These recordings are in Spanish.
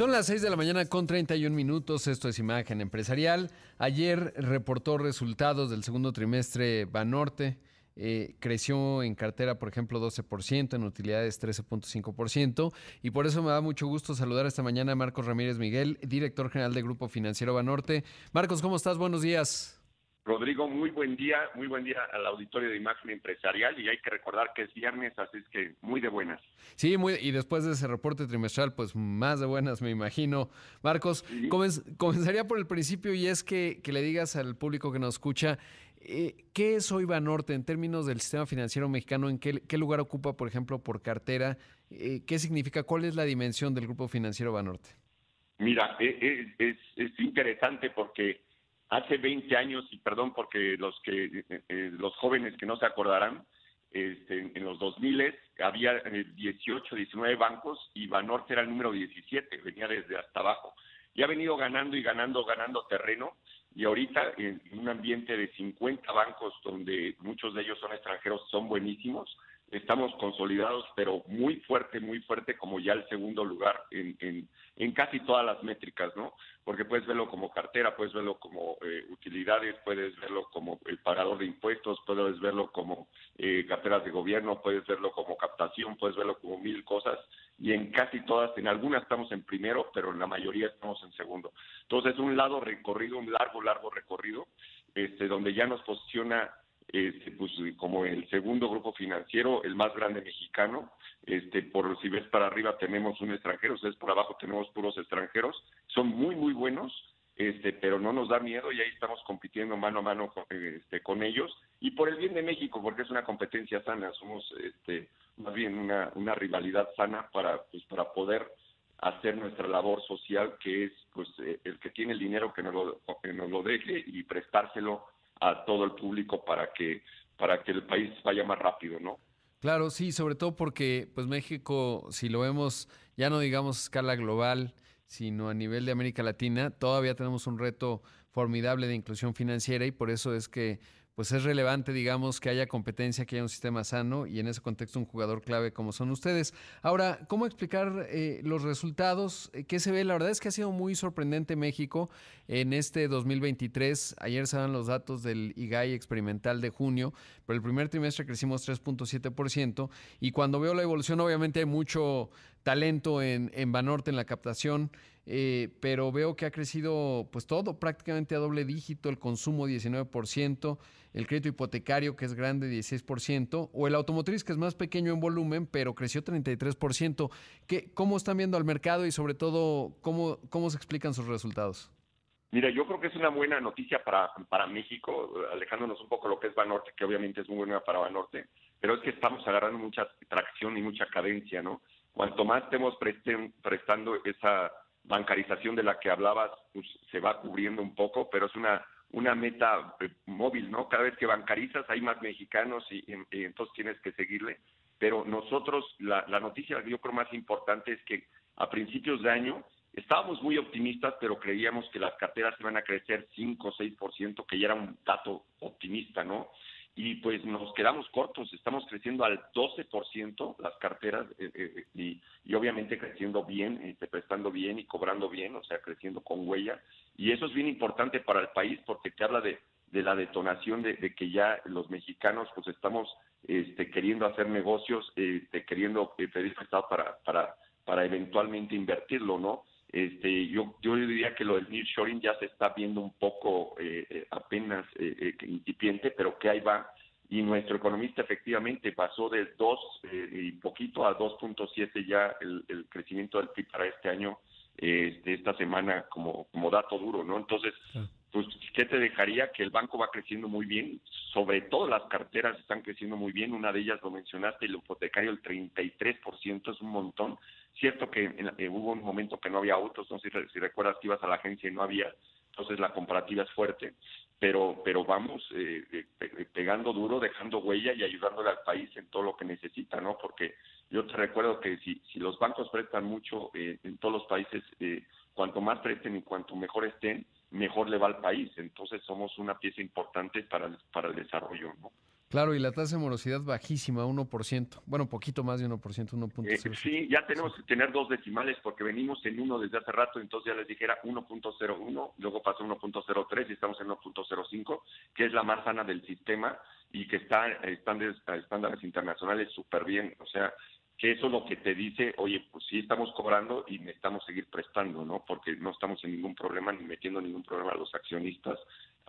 Son las 6 de la mañana con 31 minutos. Esto es Imagen Empresarial. Ayer reportó resultados del segundo trimestre Banorte. Eh, creció en cartera, por ejemplo, 12%, en utilidades 13.5%. Y por eso me da mucho gusto saludar esta mañana a Marcos Ramírez Miguel, director general del Grupo Financiero Banorte. Marcos, ¿cómo estás? Buenos días. Rodrigo, muy buen día, muy buen día al auditorio de Imagen Empresarial y hay que recordar que es viernes, así es que muy de buenas. Sí, muy, y después de ese reporte trimestral, pues más de buenas, me imagino. Marcos, comenzaría por el principio y es que, que, le digas al público que nos escucha, eh, ¿qué es hoy Banorte en términos del sistema financiero mexicano? ¿En qué, qué lugar ocupa, por ejemplo, por cartera? Eh, ¿Qué significa? ¿Cuál es la dimensión del Grupo Financiero Banorte? Mira, e, e, es, es interesante porque hace 20 años, y perdón porque los que eh, eh, los jóvenes que no se acordarán, este, en los 2000 había 18, eh, 19 bancos y Banorte era el número 17, venía desde hasta abajo. Y ha venido ganando y ganando, ganando terreno. Y ahorita en un ambiente de 50 bancos donde muchos de ellos son extranjeros, son buenísimos estamos consolidados, pero muy fuerte, muy fuerte, como ya el segundo lugar en, en, en casi todas las métricas, ¿no? Porque puedes verlo como cartera, puedes verlo como eh, utilidades, puedes verlo como el pagador de impuestos, puedes verlo como eh, carteras de gobierno, puedes verlo como captación, puedes verlo como mil cosas, y en casi todas, en algunas estamos en primero, pero en la mayoría estamos en segundo. Entonces, un lado recorrido, un largo, largo recorrido, este, donde ya nos posiciona este, pues, como el segundo grupo financiero, el más grande mexicano. Este, por si ves para arriba tenemos un extranjero, si ves por abajo tenemos puros extranjeros. Son muy, muy buenos, este, pero no nos da miedo y ahí estamos compitiendo mano a mano con, este, con ellos. Y por el bien de México, porque es una competencia sana, somos este, más bien una, una rivalidad sana para, pues, para poder hacer nuestra labor social, que es pues eh, el que tiene el dinero que nos lo, que nos lo deje y prestárselo a todo el público para que, para que el país vaya más rápido, ¿no? Claro, sí, sobre todo porque pues México, si lo vemos ya no digamos a escala global, sino a nivel de América Latina, todavía tenemos un reto formidable de inclusión financiera y por eso es que pues es relevante, digamos, que haya competencia, que haya un sistema sano y en ese contexto un jugador clave como son ustedes. Ahora, ¿cómo explicar eh, los resultados? Eh, ¿Qué se ve? La verdad es que ha sido muy sorprendente México en este 2023. Ayer se dan los datos del IGAI experimental de junio, pero el primer trimestre crecimos 3.7% y cuando veo la evolución, obviamente hay mucho talento en, en Banorte, en la captación. Eh, pero veo que ha crecido pues todo prácticamente a doble dígito, el consumo 19%, el crédito hipotecario que es grande 16%, o el automotriz que es más pequeño en volumen, pero creció 33%. ¿Qué, ¿Cómo están viendo al mercado y sobre todo cómo, cómo se explican sus resultados? Mira, yo creo que es una buena noticia para, para México, alejándonos un poco de lo que es Banorte, que obviamente es muy buena para Banorte, pero es que estamos agarrando mucha tracción y mucha cadencia, ¿no? Cuanto más estemos prestando esa bancarización de la que hablabas pues, se va cubriendo un poco, pero es una una meta eh, móvil, ¿no? Cada vez que bancarizas hay más mexicanos y, entonces tienes que seguirle. Pero nosotros, la, la noticia yo creo más importante es que a principios de año estábamos muy optimistas, pero creíamos que las carteras iban a crecer 5 o 6%, que ya era un dato optimista, ¿no? Y pues nos quedamos cortos, estamos creciendo al 12% las carteras eh, eh, y, obviamente creciendo bien, este, prestando bien y cobrando bien, o sea, creciendo con huella. Y eso es bien importante para el país porque te habla de, de la detonación de, de, que ya los mexicanos pues estamos este, queriendo hacer negocios, este, queriendo pedir prestado para, para, para eventualmente invertirlo, ¿no? Este, yo, yo diría que lo del nearshoring ya se está viendo un poco eh, eh apenas eh, eh, incipiente, pero que ahí va. Y nuestro economista efectivamente pasó de 2 eh, y poquito a 2.7 ya el, el, crecimiento del PIB para este año, este, esta semana como, como dato duro, ¿no? Entonces, pues, ¿qué te dejaría? Que el banco va creciendo muy bien, sobre todo las carteras están creciendo muy bien, una de ellas lo mencionaste, el hipotecario el 33% es un montón, cierto que eh, hubo un momento que no había autos, no sé si, recuerdas que ibas a la agencia y no había, entonces la comparativa es fuerte, pero, pero vamos eh, eh, pegando duro, dejando huella y ayudándole al país en todo lo que necesita, ¿no? Porque yo te recuerdo que si, si los bancos prestan mucho en todos los países, cuanto más presten y cuanto mejor estén, mejor le va al país. Entonces somos una pieza importante para para el desarrollo, ¿no? Claro, y la tasa de morosidad bajísima, 1%. Bueno, poquito más de 1%, 1.0. Eh, sí, ya tenemos que tener dos decimales porque venimos en uno desde hace rato, entonces ya les dijera 1.01, luego pasó 1.03 y estamos en 1.05, que es la más sana del sistema y que está están estándares internacionales súper bien. O sea, que eso es lo que te dice, oye, pues sí estamos cobrando y necesitamos seguir prestando, ¿no? Porque no estamos en ningún problema ni metiendo ningún problema a los accionistas,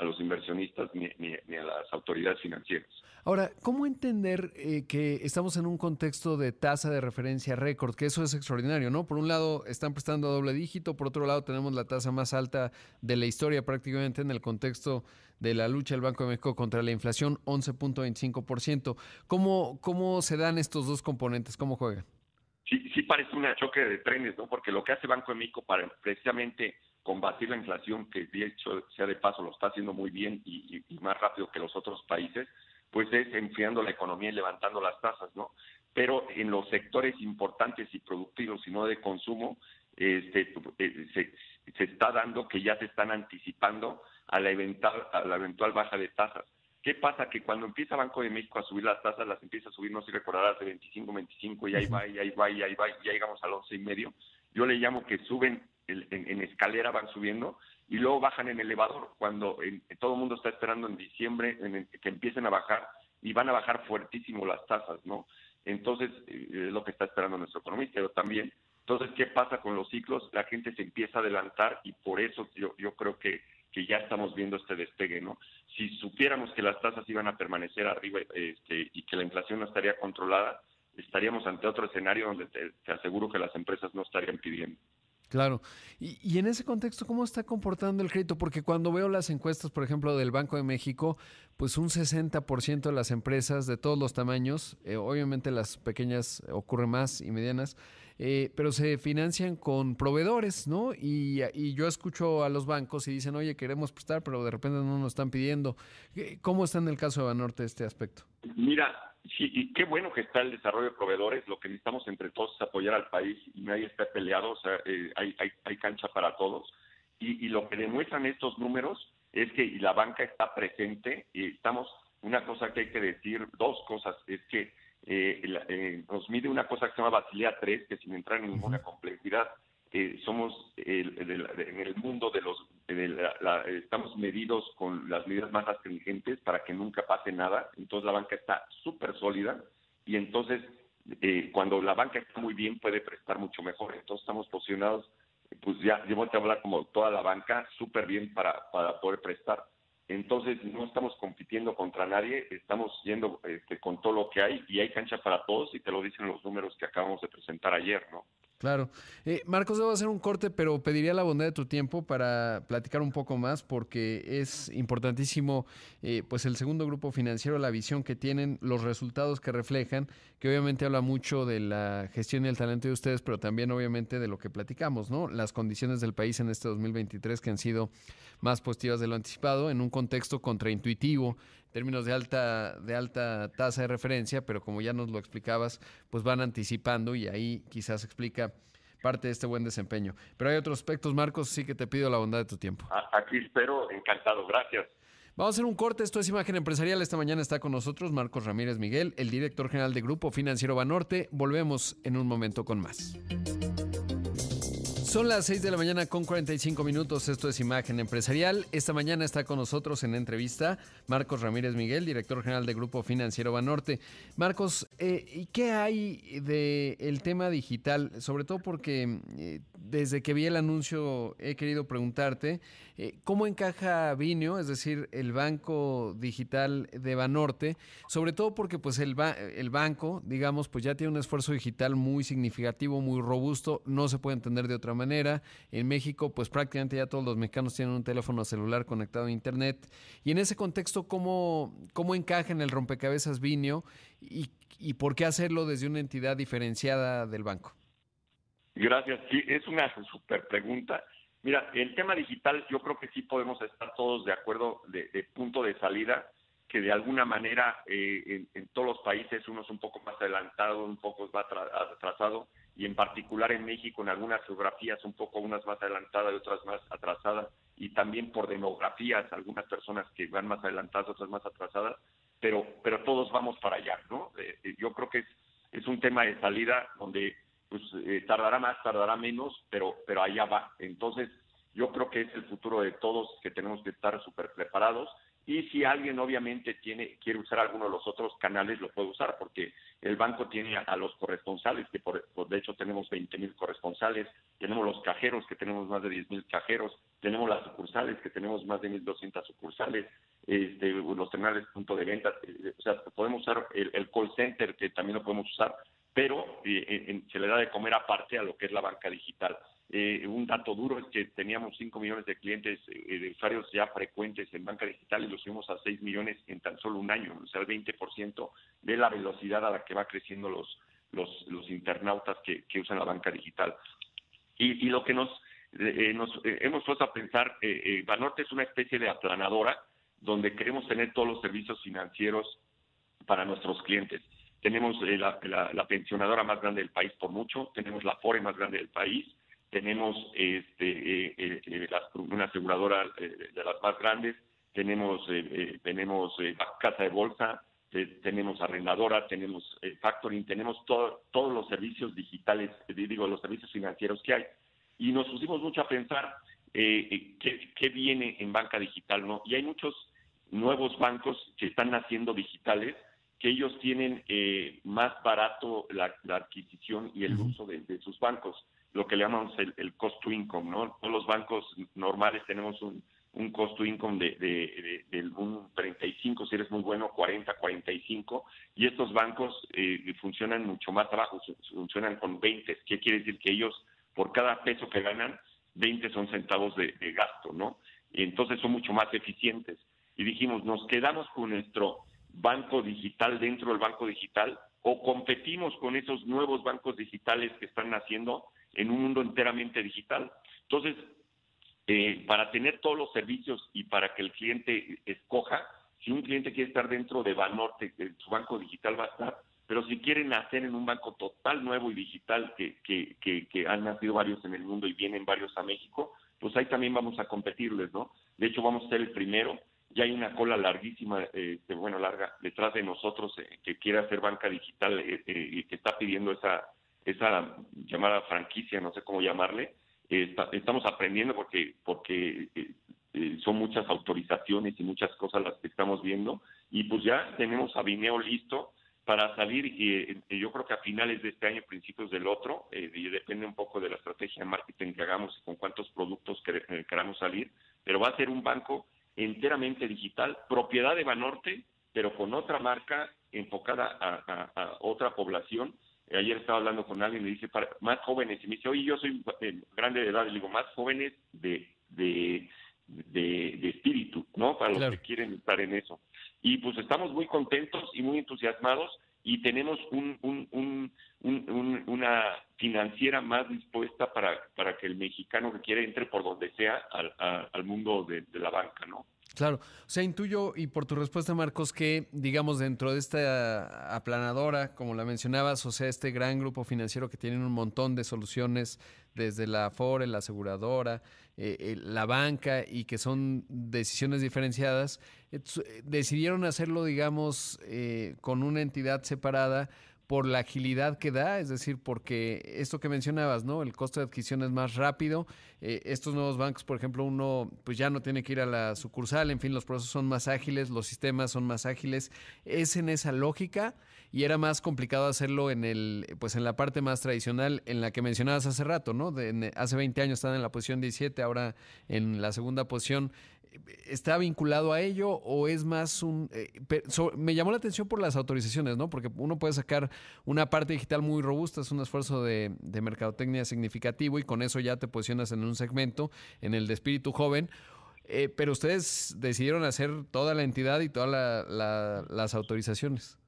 a los inversionistas ni, ni, a las autoridades financieras. Ahora, ¿cómo entender eh, que estamos en un contexto de tasa de referencia récord? Que eso es extraordinario, ¿no? Por un lado están prestando a doble dígito, por otro lado tenemos la tasa más alta de la historia prácticamente en el contexto de la lucha del Banco de México contra la inflación, 11.25%. ¿Cómo, ¿Cómo se dan estos dos componentes? ¿Cómo juegan? Sí, sí parece un choque de trenes, ¿no? Porque lo que hace Banco de México para precisamente combatir la inflación, que de hecho, sea de paso, lo está haciendo muy bien y, más rápido que los otros países, pues es enfriando la economía y levantando las tasas, ¿no? Pero en los sectores importantes y productivos y no de consumo, este, eh, se, se está dando que ya se están anticipando a la eventual, a la eventual baja de tasas. ¿Qué pasa? Que cuando empieza Banco de México a subir las tasas, las empieza a subir, no sé si recordarás, de 25, 25, y ahí va, y ahí va, y ahí va, y ya llegamos al 11 y medio. Yo le llamo que suben en, escalera, van subiendo, y luego bajan en elevador, cuando todo el mundo está esperando en diciembre en que empiecen a bajar, y van a bajar fuertísimo las tasas, ¿no? Entonces, eh, es lo que está esperando nuestro economista, pero también, entonces, ¿qué pasa con los ciclos? La gente se empieza a adelantar, y por eso yo, yo creo que que ya estamos viendo este despegue, ¿no? Si supiéramos que las tasas iban a permanecer arriba este, y que la inflación no estaría controlada, estaríamos ante otro escenario donde te, aseguro que las empresas no estarían pidiendo. Claro. Y, en ese contexto, ¿cómo está comportando el crédito? Porque cuando veo las encuestas, por ejemplo, del Banco de México, pues un 60% de las empresas de todos los tamaños, eh, obviamente las pequeñas ocurre más y medianas, eh, pero se financian con proveedores, ¿no? Y, yo escucho a los bancos y dicen, oye, queremos prestar, pero de repente no nos están pidiendo. Eh, ¿Cómo está en el caso de Banorte este aspecto? Mira, sí, y qué bueno que está el desarrollo de proveedores. Lo que necesitamos entre todos es apoyar al país y nadie está peleado, o sea, eh, hay, hay, hay, cancha para todos. Y, y lo que demuestran estos números es que la banca está presente y estamos, una cosa que hay que decir, dos cosas, es que eh, eh, nos mide una cosa que se llama Basilea 3, que sin entrar en ninguna complejidad, eh, somos en el mundo de los, estamos medidos con las medidas más astringentes para que nunca pase nada, entonces la banca está súper sólida y entonces cuando la banca está muy bien puede prestar mucho mejor, entonces estamos posicionados, pues ya, yo te hablar como toda la banca súper bien para, para poder prestar. Entonces no estamos compitiendo contra nadie, estamos yendo este, con todo lo que hay y hay cancha para todos y te lo dicen los números que acabamos de presentar ayer, ¿no? Claro. Eh, Marcos, debo hacer un corte, pero pediría la bondad de tu tiempo para platicar un poco más, porque es importantísimo, eh, pues el segundo grupo financiero, la visión que tienen, los resultados que reflejan, que obviamente habla mucho de la gestión y el talento de ustedes, pero también obviamente de lo que platicamos, ¿no? Las condiciones del país en este 2023 que han sido más positivas de lo anticipado, en un contexto contraintuitivo términos de alta, de alta tasa de referencia, pero como ya nos lo explicabas, pues van anticipando y ahí quizás explica parte de este buen desempeño. Pero hay otros aspectos, Marcos, sí que te pido la bondad de tu tiempo. Aquí espero, encantado, gracias. Vamos a hacer un corte, esto es Imagen Empresarial. Esta mañana está con nosotros Marcos Ramírez Miguel, el director general de Grupo Financiero Banorte. Volvemos en un momento con más. Son las 6 de la mañana con 45 minutos. Esto es Imagen Empresarial. Esta mañana está con nosotros en entrevista Marcos Ramírez Miguel, director general de Grupo Financiero Banorte. Marcos, eh, ¿y qué hay del tema digital? Sobre todo porque eh, desde que vi el anuncio he querido preguntarte eh, cómo encaja Vinio, es decir, el banco digital de Banorte, sobre todo porque pues el, el banco, digamos, pues ya tiene un esfuerzo digital muy significativo, muy robusto, no se puede entender de otra manera. En México, pues prácticamente ya todos los mexicanos tienen un teléfono celular conectado a Internet. Y en ese contexto, ¿cómo, cómo encaja en el rompecabezas Vinio y, y por qué hacerlo desde una entidad diferenciada del banco? Gracias. Sí, es una super pregunta. Mira, el tema digital yo creo que sí podemos estar todos de acuerdo de, punto de salida, que de alguna manera eh, en, todos los países uno es un poco más adelantado, un poco más atrasado, y en particular en México en algunas geografías un poco unas más adelantadas y otras más atrasadas, y también por demografías, algunas personas que van más adelantadas, otras más atrasadas, pero, pero todos vamos para allá, ¿no? yo creo que es, es un tema de salida donde pues tardará más, tardará menos, pero, pero allá va. Entonces, yo creo que es el futuro de todos que tenemos que estar súper preparados y si alguien obviamente tiene quiere usar alguno de los otros canales, lo puede usar, porque el banco tiene a, los corresponsales, que por, de hecho tenemos 20 mil corresponsales, tenemos los cajeros, que tenemos más de 10 mil cajeros, tenemos las sucursales, que tenemos más de 1.200 sucursales, este, los terminales punto de venta, eh, o sea, podemos usar el, call center, que también lo podemos usar, pero eh, se le da de comer aparte a lo que es la banca digital. Eh, un dato duro es que teníamos 5 millones de clientes, eh, de usuarios ya frecuentes en banca digital y los subimos a 6 millones en tan solo un año, o sea, el 20% de la velocidad a la que va creciendo los, los, internautas que, que usan la banca digital. Y, y lo que nos, eh, nos hemos puesto a pensar, Banorte es una especie de aplanadora donde queremos tener todos los servicios financieros para nuestros clientes. Tenemos la, la pensionadora más grande del país por mucho, tenemos la FORE más grande del país, tenemos este, eh, eh, eh, una aseguradora de las más grandes, tenemos, tenemos casa de bolsa, tenemos arrendadora, tenemos factoring, tenemos todos los servicios digitales, digo, los servicios financieros que hay. Y nos pusimos mucho a pensar qué, viene en banca digital, ¿no? Y hay muchos nuevos bancos que están naciendo digitales, que ellos tienen más barato la, la, y el uso de, de sus bancos lo que le llamamos el, cost to income, ¿no? Todos los bancos normales tenemos un, un cost to income de, de, de, un 35, si eres muy bueno, 40, 45, y estos bancos eh, funcionan mucho más abajo, funcionan con 20. ¿Qué quiere decir? Que ellos, por cada peso que ganan, 20 son centavos de, gasto, ¿no? Y entonces son mucho más eficientes. Y dijimos, nos quedamos con nuestro banco digital dentro del banco digital o competimos con esos nuevos bancos digitales que están naciendo en un mundo enteramente digital. Entonces, eh, para tener todos los servicios y para que el cliente escoja, si un cliente quiere estar dentro de Banorte, su banco digital va a estar, pero si quieren nacer en un banco total nuevo y digital, que, que, que, han nacido varios en el mundo y vienen varios a México, pues ahí también vamos a competirles, ¿no? De hecho, vamos a ser el primero. Ya hay una cola larguísima, eh, bueno, larga, detrás de nosotros eh, que quiere hacer banca digital y que está pidiendo esa esa llamada franquicia, no sé cómo llamarle, estamos aprendiendo porque, porque eh, eh, son muchas autorizaciones y muchas cosas las que estamos viendo y pues ya tenemos a Vineo listo para salir y eh, yo creo que a finales de este año, principios del otro, y depende un poco de la estrategia de marketing que hagamos y con cuántos productos queramos salir, pero va a ser un banco enteramente digital, propiedad de Banorte, pero con otra marca enfocada a otra población ayer estaba hablando con alguien y me dice, para, más jóvenes, y me dice, oye, yo soy eh, grande de edad, y le digo, más jóvenes de, de, de, espíritu, ¿no? Para los que quieren estar en eso. Y pues estamos muy contentos y muy entusiasmados y tenemos un, un, un, una financiera más dispuesta para, para que el mexicano que quiere entre por donde sea al, al mundo de, de la banca, ¿no? Claro, o sea, intuyo y por tu respuesta, Marcos, que digamos dentro de esta aplanadora, como la mencionabas, o sea, este gran grupo financiero que tiene un montón de soluciones desde la FORE, la aseguradora, eh, eh, la banca y que son decisiones diferenciadas, eh, decidieron hacerlo, digamos, con una entidad separada por la agilidad que da, es decir, porque esto que mencionabas, ¿no? El costo de adquisición es más rápido. Eh, estos nuevos bancos, por ejemplo, uno pues ya no tiene que ir a la sucursal, en fin, los procesos son más ágiles, los sistemas son más ágiles. Es en esa lógica y era más complicado hacerlo en el pues en la parte más tradicional en la que mencionabas hace rato, ¿no? De, hace 20 años estaban en la posición 17, ahora en la segunda posición. ¿Está vinculado a ello o es más un... Eh, me llamó la atención por las autorizaciones, ¿no? Porque uno puede sacar una parte digital muy robusta, es un esfuerzo de, mercadotecnia significativo y con eso ya te posicionas en un segmento, en el de espíritu joven. Eh, pero ustedes decidieron hacer toda la entidad y todas las autorizaciones.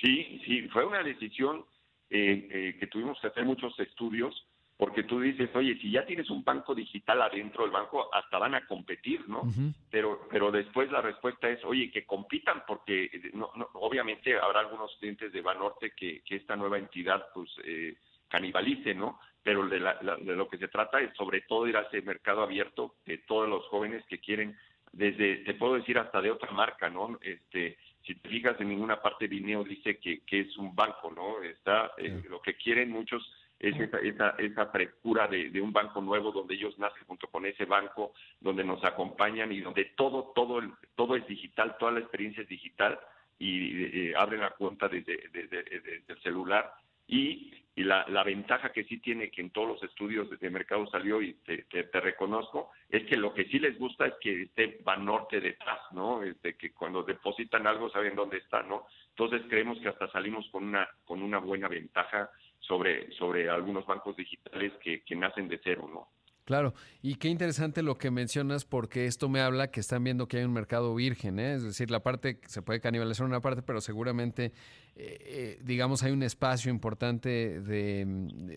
Sí, sí, fue una decisión eh, que tuvimos que hacer muchos estudios porque tú dices, oye, si ya tienes un banco digital adentro del banco, hasta van a competir, ¿no? Pero pero después la respuesta es, oye, que compitan, porque eh, no, obviamente habrá algunos clientes de Banorte que, que esta nueva entidad pues eh, canibalice, ¿no? Pero de, de lo que se trata es sobre todo ir a ese mercado abierto de todos los jóvenes que quieren, desde, te puedo decir, hasta de otra marca, ¿no? Este, si te fijas en ninguna parte Vineo dice que, que es un banco, ¿no? Está eh, lo que quieren muchos es esa, esa, esa apertura de, de, un banco nuevo donde ellos nacen junto con ese banco, donde nos acompañan y donde todo, todo, todo es digital, toda la experiencia es digital y eh, abren la cuenta desde, desde, el celular y, y la, la, ventaja que sí tiene que en todos los estudios de mercado salió y te, te, te, reconozco es que lo que sí les gusta es que esté Banorte detrás, ¿no? Este, que cuando depositan algo saben dónde está, ¿no? Entonces creemos que hasta salimos con una con una buena ventaja sobre, sobre algunos bancos digitales que, que nacen de cero, ¿no? Claro, y qué interesante lo que mencionas porque esto me habla que están viendo que hay un mercado virgen, ¿eh? es decir, la parte se puede canibalizar una parte, pero seguramente, eh, eh, digamos, hay un espacio importante de,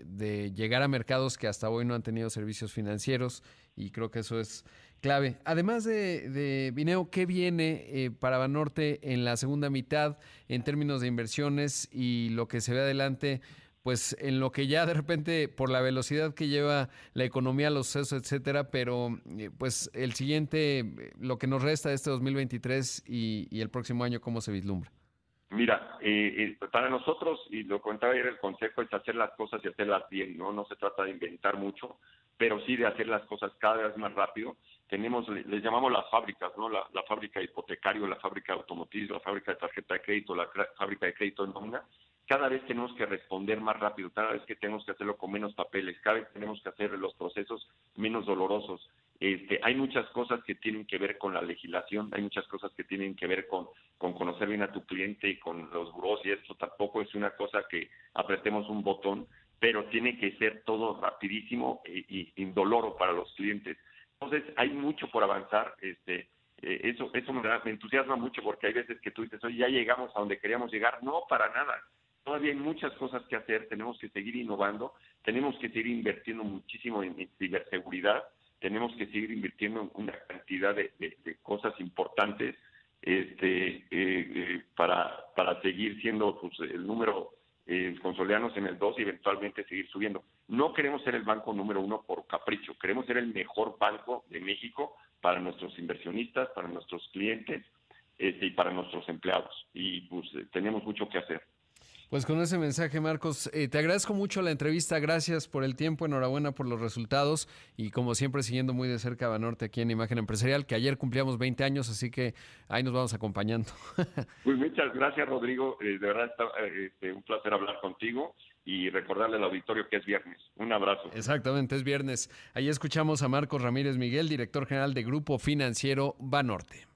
de, llegar a mercados que hasta hoy no han tenido servicios financieros y creo que eso es clave. Además de, de Vineo, ¿qué viene eh, para Banorte en la segunda mitad en términos de inversiones y lo que se ve adelante? Pues en lo que ya de repente por la velocidad que lleva la economía, los sucesos, etcétera, pero eh, pues el siguiente, lo que nos resta de este 2023 y, y el próximo año, ¿cómo se vislumbra? Mira, eh, eh, para nosotros, y lo comentaba ayer el consejo, es hacer las cosas y hacerlas bien, ¿no? No se trata de inventar mucho, pero sí de hacer las cosas cada vez más rápido. Tenemos, les llamamos las fábricas, ¿no? La, fábrica hipotecario, la fábrica automotriz, la fábrica de tarjeta de crédito, la fábrica de crédito en nómina, cada vez tenemos que responder más rápido, cada vez que tenemos que hacerlo con menos papeles, cada vez tenemos que hacer los procesos menos dolorosos. Este, hay muchas cosas que tienen que ver con la legislación, hay muchas cosas que tienen que ver con, con conocer bien a tu cliente y con los buros y esto tampoco es una cosa que apretemos un botón, pero tiene que ser todo rapidísimo y, y indoloro para los clientes. Entonces hay mucho por avanzar, este, eh, eso, eso me, da, me entusiasma mucho porque hay veces que tú dices, oye, ya llegamos a donde queríamos llegar, no, para nada todavía hay muchas cosas que hacer, tenemos que seguir innovando, tenemos que seguir invirtiendo muchísimo en, ciberseguridad, tenemos que seguir invirtiendo en una cantidad de, cosas importantes este, eh, eh, para, para seguir siendo pues, el número eh, consolidarnos en el 2 y eventualmente seguir subiendo. No queremos ser el banco número uno por capricho, queremos ser el mejor banco de México para nuestros inversionistas, para nuestros clientes este, y para nuestros empleados. Y pues tenemos mucho que hacer. Pues con ese mensaje, Marcos, eh, te agradezco mucho la entrevista, gracias por el tiempo, enhorabuena por los resultados y como siempre siguiendo muy de cerca a Banorte aquí en Imagen Empresarial, que ayer cumplíamos 20 años, así que ahí nos vamos acompañando. Pues muchas gracias, Rodrigo, eh, de verdad está eh, un placer hablar contigo y recordarle al auditorio que es viernes. Un abrazo. Exactamente, es viernes. Ahí escuchamos a Marcos Ramírez Miguel, director general de Grupo Financiero Banorte.